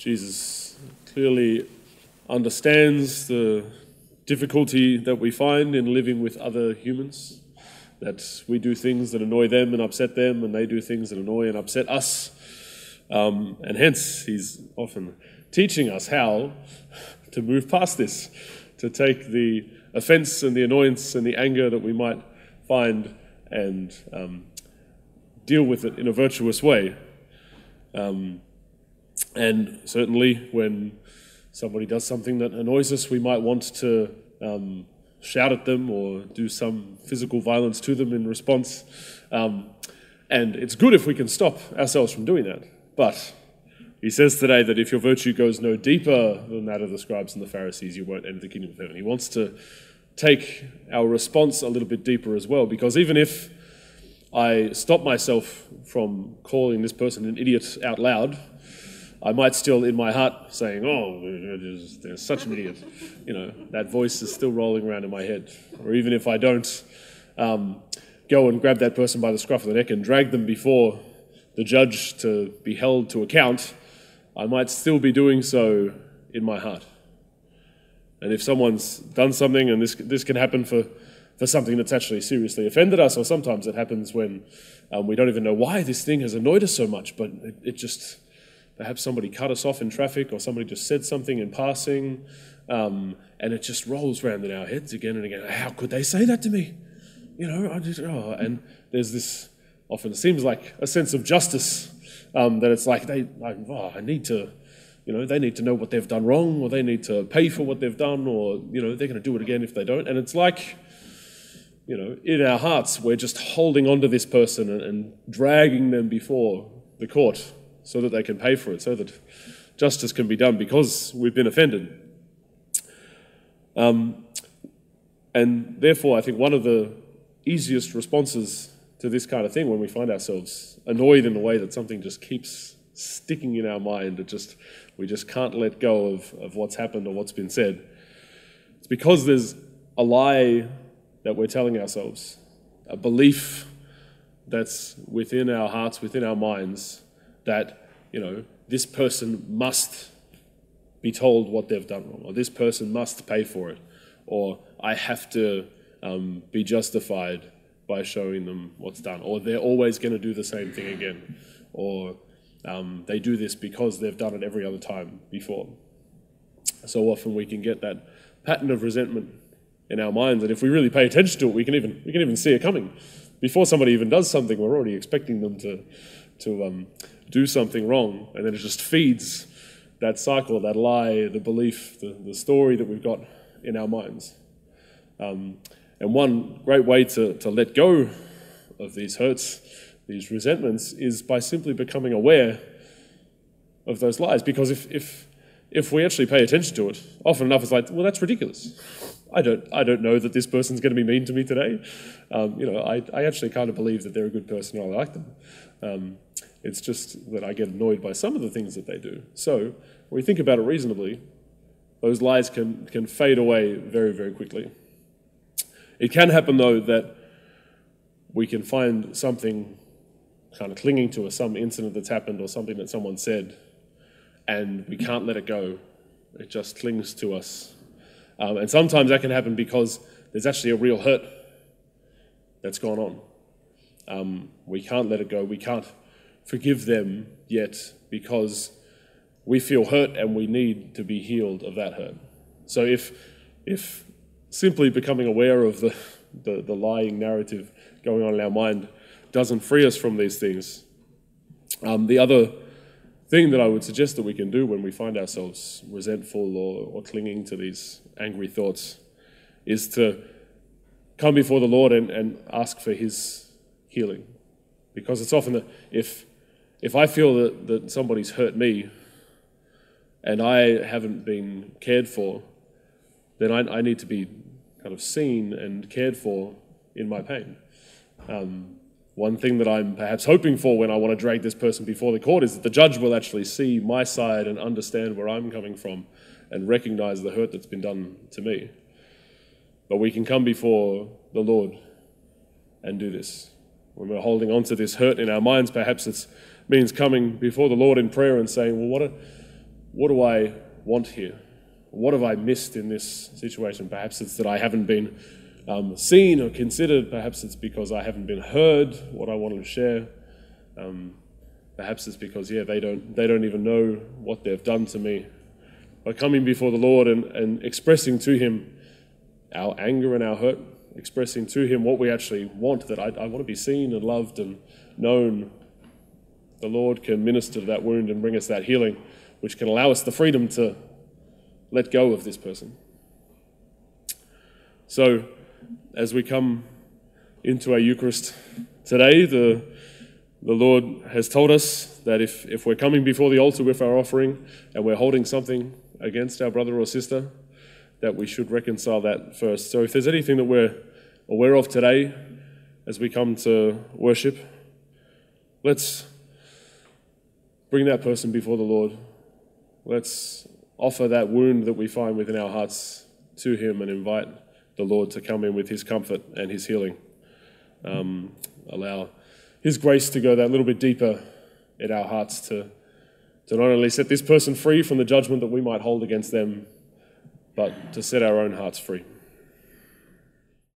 Jesus clearly understands the difficulty that we find in living with other humans, that we do things that annoy them and upset them, and they do things that annoy and upset us. Um, and hence, he's often teaching us how to move past this, to take the offense and the annoyance and the anger that we might find and um, deal with it in a virtuous way. Um, and certainly, when somebody does something that annoys us, we might want to um, shout at them or do some physical violence to them in response. Um, and it's good if we can stop ourselves from doing that. But he says today that if your virtue goes no deeper than that of the scribes and the Pharisees, you won't enter the kingdom of heaven. He wants to take our response a little bit deeper as well, because even if I stop myself from calling this person an idiot out loud, I might still, in my heart, saying, "Oh, they're such an idiot," you know, that voice is still rolling around in my head. Or even if I don't um, go and grab that person by the scruff of the neck and drag them before the judge to be held to account, I might still be doing so in my heart. And if someone's done something, and this this can happen for for something that's actually seriously offended us, or sometimes it happens when um, we don't even know why this thing has annoyed us so much, but it, it just Perhaps somebody cut us off in traffic or somebody just said something in passing, um, and it just rolls around in our heads again and again. How could they say that to me? You know, I just, oh, and there's this often seems like a sense of justice um, that it's like they, like, oh, I need to, you know, they need to know what they've done wrong, or they need to pay for what they've done, or you know, they're going to do it again if they don't. And it's like, you know, in our hearts, we're just holding on to this person and, and dragging them before the court so that they can pay for it, so that justice can be done because we've been offended. Um, and therefore, I think one of the easiest responses to this kind of thing when we find ourselves annoyed in a way that something just keeps sticking in our mind, it just we just can't let go of, of what's happened or what's been said. It's because there's a lie that we're telling ourselves, a belief that's within our hearts, within our minds, that you know, this person must be told what they've done wrong, or this person must pay for it, or I have to um, be justified by showing them what's done, or they're always going to do the same thing again, or um, they do this because they've done it every other time before. So often we can get that pattern of resentment in our minds, and if we really pay attention to it, we can even we can even see it coming. Before somebody even does something, we're already expecting them to to um, do something wrong, and then it just feeds that cycle, that lie, the belief, the, the story that we've got in our minds. Um, and one great way to, to let go of these hurts, these resentments, is by simply becoming aware of those lies. Because if, if, if we actually pay attention to it, often enough it's like, well, that's ridiculous. I don't, I don't know that this person's going to be mean to me today. Um, you know, I, I actually kind of believe that they're a good person and I like them. Um, it's just that I get annoyed by some of the things that they do. So, when we think about it reasonably, those lies can, can fade away very, very quickly. It can happen, though, that we can find something kind of clinging to us, some incident that's happened or something that someone said, and we can't let it go. It just clings to us. Um, and sometimes that can happen because there's actually a real hurt that's gone on. Um, we can't let it go. We can't forgive them yet because we feel hurt and we need to be healed of that hurt. So if, if simply becoming aware of the, the, the lying narrative going on in our mind doesn't free us from these things, um, the other thing that I would suggest that we can do when we find ourselves resentful or, or clinging to these angry thoughts is to come before the Lord and, and ask for His healing. Because it's often that if if I feel that, that somebody's hurt me and I haven't been cared for, then I, I need to be kind of seen and cared for in my pain. Um, one thing that I'm perhaps hoping for when I want to drag this person before the court is that the judge will actually see my side and understand where I'm coming from and recognize the hurt that's been done to me. But we can come before the Lord and do this. When we're holding on to this hurt in our minds, perhaps it's means coming before the Lord in prayer and saying, Well, what, what do I want here? What have I missed in this situation? Perhaps it's that I haven't been um, seen or considered. Perhaps it's because I haven't been heard what I wanted to share. Um, perhaps it's because, yeah, they don't, they don't even know what they've done to me. By coming before the Lord and, and expressing to Him our anger and our hurt, expressing to Him what we actually want, that I, I want to be seen and loved and known, the Lord can minister to that wound and bring us that healing, which can allow us the freedom to let go of this person. So, as we come into our Eucharist today, the, the Lord has told us that if, if we're coming before the altar with our offering and we're holding something against our brother or sister, that we should reconcile that first. So if there's anything that we're aware of today as we come to worship, let's bring that person before the Lord. Let's offer that wound that we find within our hearts to Him and invite the Lord to come in with His comfort and His healing. Um, allow His grace to go that little bit deeper in our hearts to, to not only set this person free from the judgment that we might hold against them, but to set our own hearts free.